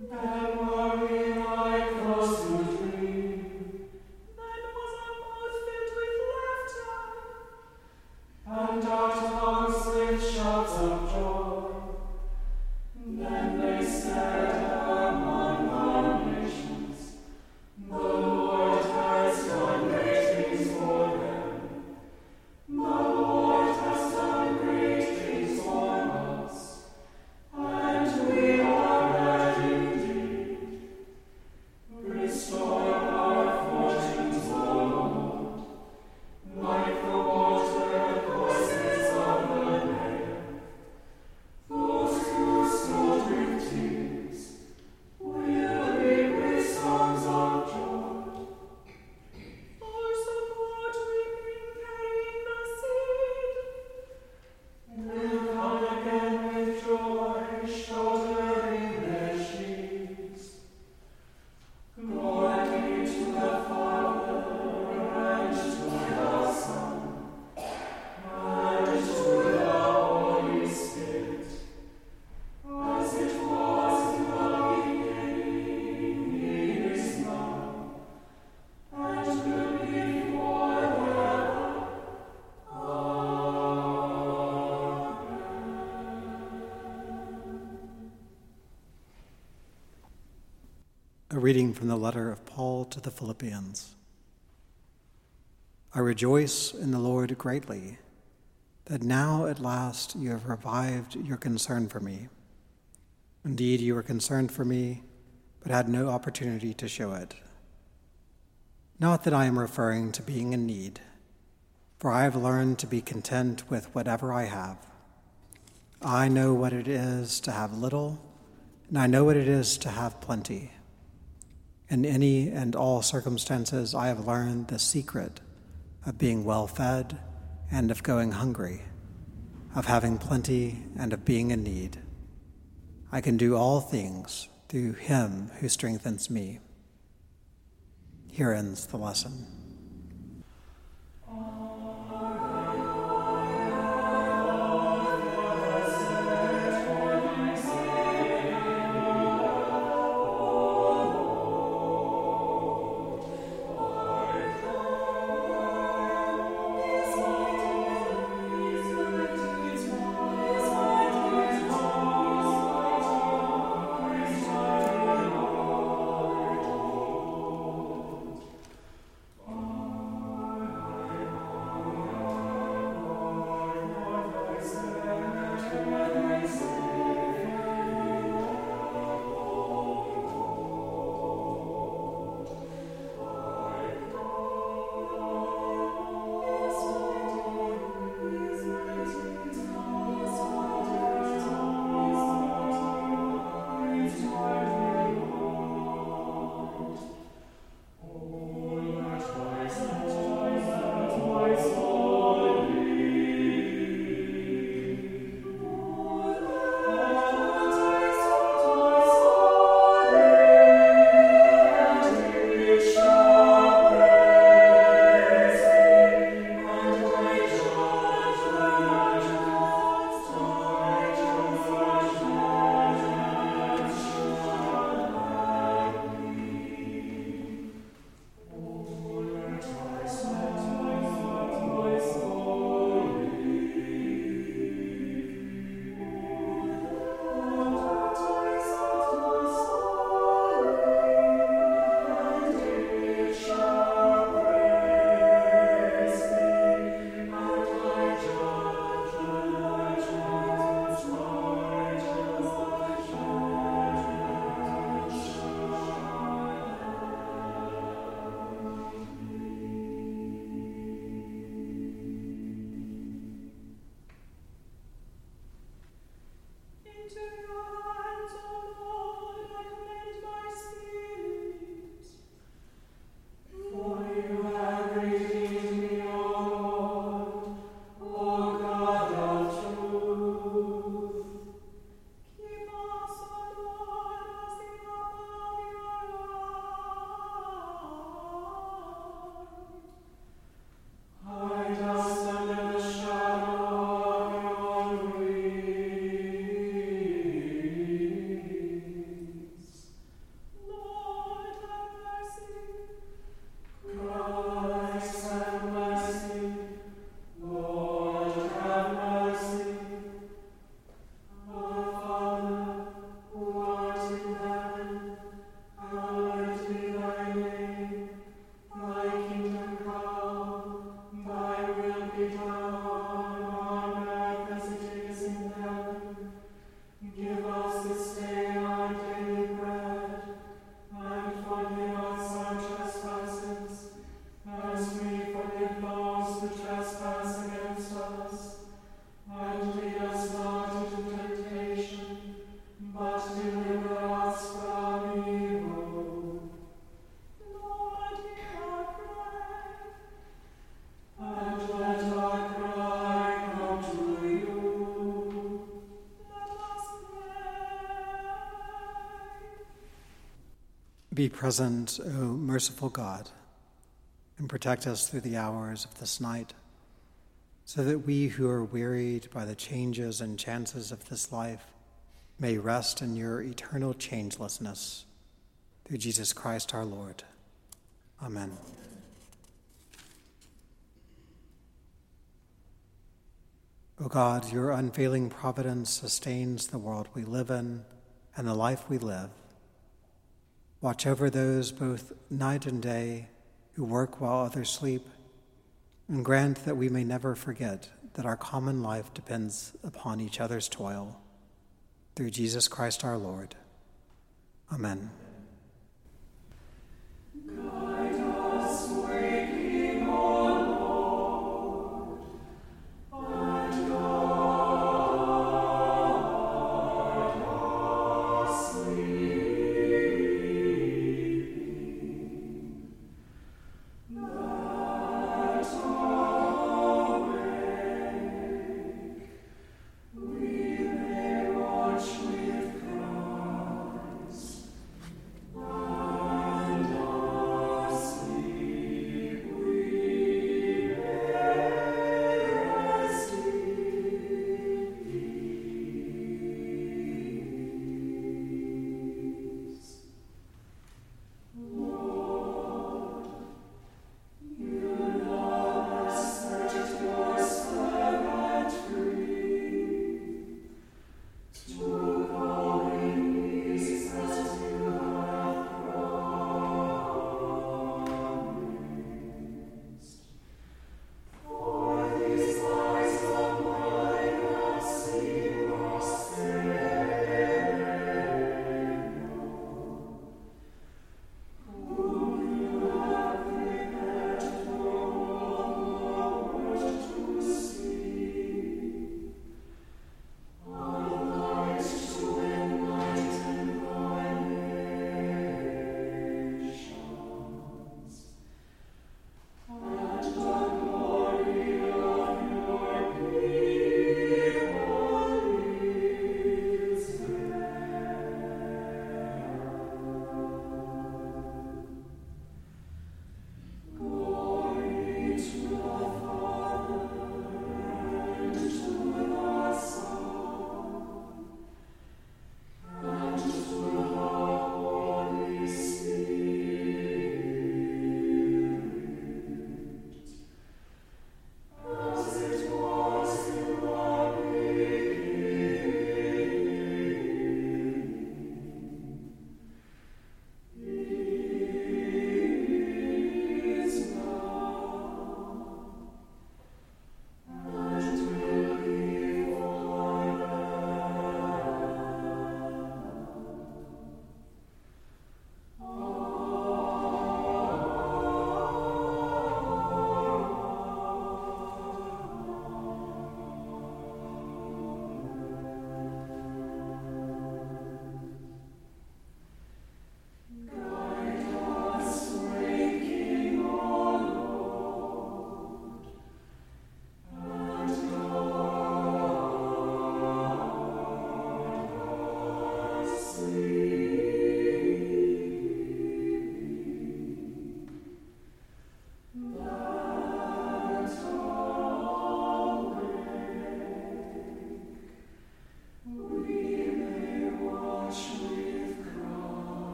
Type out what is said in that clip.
Amém. Reading from the letter of Paul to the Philippians. I rejoice in the Lord greatly that now at last you have revived your concern for me. Indeed, you were concerned for me, but had no opportunity to show it. Not that I am referring to being in need, for I have learned to be content with whatever I have. I know what it is to have little, and I know what it is to have plenty. In any and all circumstances, I have learned the secret of being well fed and of going hungry, of having plenty and of being in need. I can do all things through him who strengthens me. Here ends the lesson. Be present, O merciful God, and protect us through the hours of this night, so that we who are wearied by the changes and chances of this life may rest in your eternal changelessness. Through Jesus Christ our Lord. Amen. O God, your unfailing providence sustains the world we live in and the life we live. Watch over those both night and day who work while others sleep, and grant that we may never forget that our common life depends upon each other's toil. Through Jesus Christ our Lord. Amen.